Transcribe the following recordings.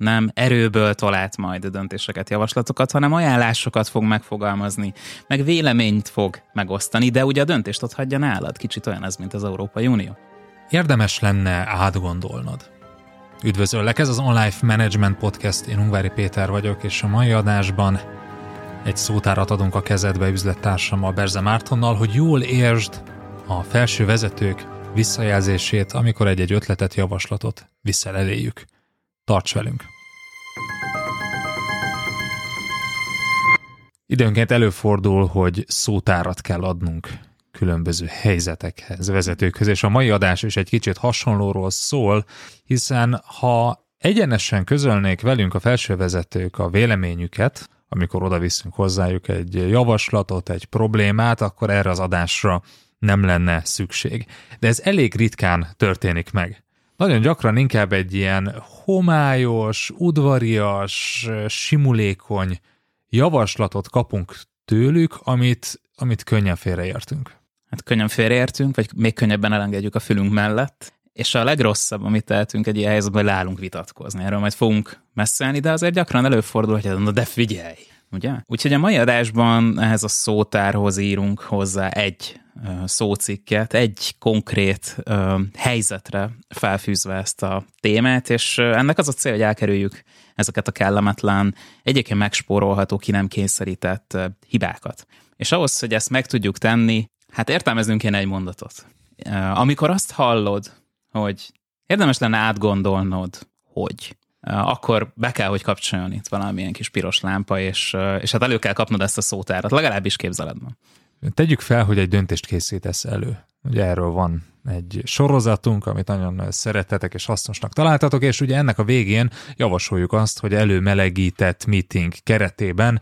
nem erőből talált majd döntéseket, javaslatokat, hanem ajánlásokat fog megfogalmazni, meg véleményt fog megosztani, de ugye a döntést ott hagyja nálad. Kicsit olyan ez, mint az Európai Unió. Érdemes lenne átgondolnod. Üdvözöllek, ez az Online Management Podcast, én Ungvári Péter vagyok, és a mai adásban egy szótárat adunk a kezedbe üzlettársammal, Berze Mártonnal, hogy jól értsd a felső vezetők visszajelzését, amikor egy-egy ötletet, javaslatot viszel eléjük. Tarts velünk! Időnként előfordul, hogy szótárat kell adnunk különböző helyzetekhez, vezetőkhöz, és a mai adás is egy kicsit hasonlóról szól, hiszen ha egyenesen közölnék velünk a felsővezetők a véleményüket, amikor oda viszünk hozzájuk egy javaslatot, egy problémát, akkor erre az adásra nem lenne szükség. De ez elég ritkán történik meg. Nagyon gyakran inkább egy ilyen homályos, udvarias, simulékony javaslatot kapunk tőlük, amit, amit könnyen félreértünk. Hát könnyen félreértünk, vagy még könnyebben elengedjük a fülünk mellett, és a legrosszabb, amit tehetünk egy ilyen helyzetben, hogy leállunk vitatkozni. Erről majd fogunk messzelni, de azért gyakran előfordul, hogy na de figyelj, ugye? Úgyhogy a mai adásban ehhez a szótárhoz írunk hozzá egy szócikket, egy konkrét uh, helyzetre felfűzve ezt a témát, és ennek az a cél, hogy elkerüljük ezeket a kellemetlen, egyébként megspórolható, ki nem kényszerített uh, hibákat. És ahhoz, hogy ezt meg tudjuk tenni, hát értelmeznünk kéne egy mondatot. Uh, amikor azt hallod, hogy érdemes lenne átgondolnod, hogy akkor be kell, hogy kapcsoljon itt valamilyen kis piros lámpa, és, és hát elő kell kapnod ezt a szótárat, legalábbis képzeledben. Tegyük fel, hogy egy döntést készítesz elő. Ugye erről van egy sorozatunk, amit nagyon szeretetek és hasznosnak találtatok, és ugye ennek a végén javasoljuk azt, hogy előmelegített meeting keretében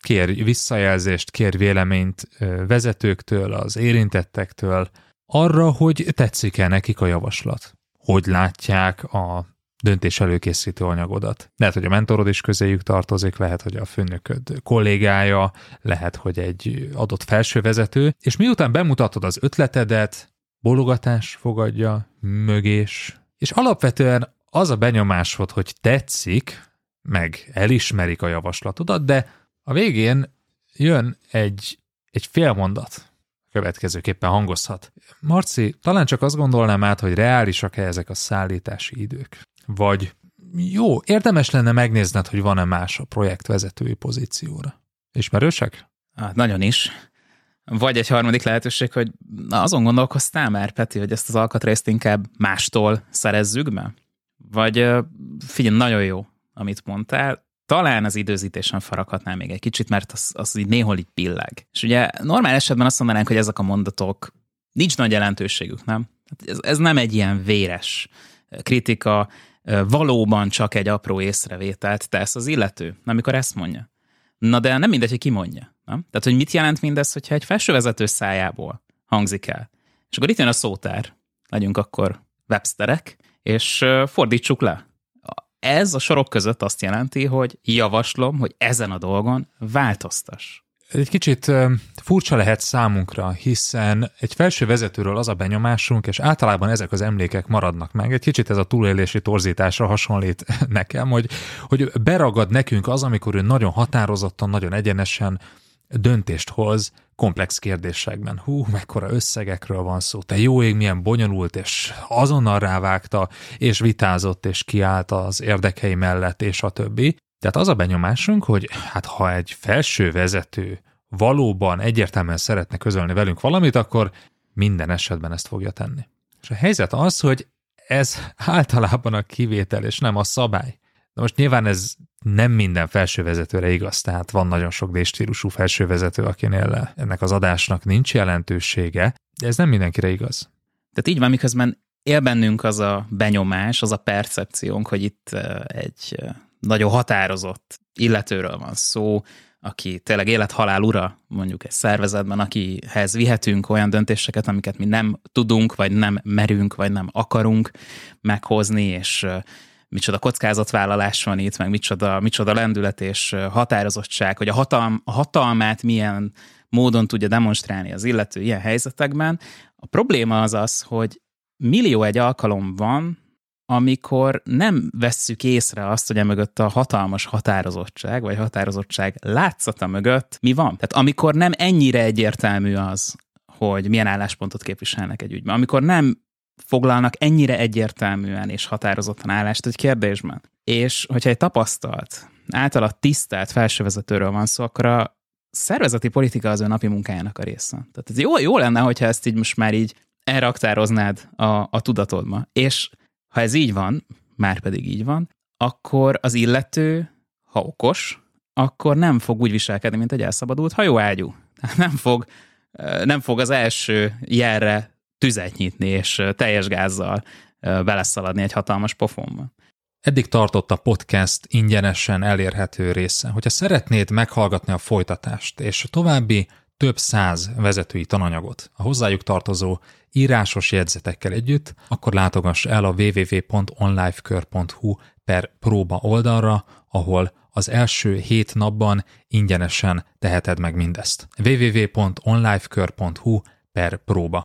kér visszajelzést, kér véleményt vezetőktől, az érintettektől, arra, hogy tetszik-e nekik a javaslat. Hogy látják a döntés előkészítő anyagodat. Lehet, hogy a mentorod is közéjük tartozik, lehet, hogy a főnököd kollégája, lehet, hogy egy adott felsővezető, és miután bemutatod az ötletedet, bologatás fogadja, mögés, és alapvetően az a benyomásod, hogy tetszik, meg elismerik a javaslatodat, de a végén jön egy, egy fél mondat, következőképpen hangozhat. Marci, talán csak azt gondolnám át, hogy reálisak-e ezek a szállítási idők. Vagy jó, érdemes lenne megnézned, hogy van-e más a projektvezetői pozícióra. Ismerősek? Hát nagyon is. Vagy egy harmadik lehetőség, hogy na, azon gondolkoztál már, Peti, hogy ezt az alkatrészt inkább mástól szerezzük be? Vagy figyelj, nagyon jó, amit mondtál, talán az időzítésen faraghatnál még egy kicsit, mert az, az így néhol így pilleg. És ugye normál esetben azt mondanánk, hogy ezek a mondatok nincs nagy jelentőségük, nem? Hát ez, ez nem egy ilyen véres kritika, valóban csak egy apró észrevételt tesz az illető, amikor ezt mondja. Na de nem mindegy, hogy ki mondja. Nem? Tehát, hogy mit jelent mindez, hogyha egy felsővezető szájából hangzik el. És akkor itt jön a szótár, legyünk akkor websterek, és fordítsuk le. Ez a sorok között azt jelenti, hogy javaslom, hogy ezen a dolgon változtass egy kicsit furcsa lehet számunkra, hiszen egy felső vezetőről az a benyomásunk, és általában ezek az emlékek maradnak meg. Egy kicsit ez a túlélési torzításra hasonlít nekem, hogy, hogy beragad nekünk az, amikor ő nagyon határozottan, nagyon egyenesen döntést hoz komplex kérdésekben. Hú, mekkora összegekről van szó, te jó ég, milyen bonyolult, és azonnal rávágta, és vitázott, és kiállt az érdekei mellett, és a többi. Tehát az a benyomásunk, hogy hát ha egy felső vezető valóban egyértelműen szeretne közölni velünk valamit, akkor minden esetben ezt fogja tenni. És a helyzet az, hogy ez általában a kivétel, és nem a szabály. De most nyilván ez nem minden felsővezetőre igaz, tehát van nagyon sok D-stílusú felsővezető, akinél ennek az adásnak nincs jelentősége, de ez nem mindenkire igaz. Tehát így van, miközben él bennünk az a benyomás, az a percepciónk, hogy itt egy nagyon határozott illetőről van szó, aki tényleg élet-halál ura, mondjuk egy szervezetben, akihez vihetünk olyan döntéseket, amiket mi nem tudunk, vagy nem merünk, vagy nem akarunk meghozni, és micsoda kockázatvállalás van itt, meg micsoda, micsoda lendület és határozottság, hogy a, hatalm, a hatalmát milyen módon tudja demonstrálni az illető ilyen helyzetekben. A probléma az az, hogy millió egy alkalom van, amikor nem vesszük észre azt, hogy emögött a hatalmas határozottság, vagy határozottság látszata mögött mi van. Tehát amikor nem ennyire egyértelmű az, hogy milyen álláspontot képviselnek egy ügyben, amikor nem foglalnak ennyire egyértelműen és határozottan állást egy kérdésben. És hogyha egy tapasztalt, általa tisztelt felsővezetőről van szó, akkor a szervezeti politika az ő napi munkájának a része. Tehát ez jó, jó lenne, hogyha ezt így most már így elraktároznád a, a tudatodba. És ha ez így van, már pedig így van, akkor az illető, ha okos, akkor nem fog úgy viselkedni, mint egy elszabadult hajóágyú. Nem fog, nem fog az első jelre tüzet nyitni, és teljes gázzal beleszaladni egy hatalmas pofonba. Eddig tartott a podcast ingyenesen elérhető része. Hogyha szeretnéd meghallgatni a folytatást és a további több száz vezetői tananyagot a hozzájuk tartozó írásos jegyzetekkel együtt, akkor látogass el a www.onlifekör.hu per próba oldalra, ahol az első hét napban ingyenesen teheted meg mindezt. www.onlifekör.hu per próba.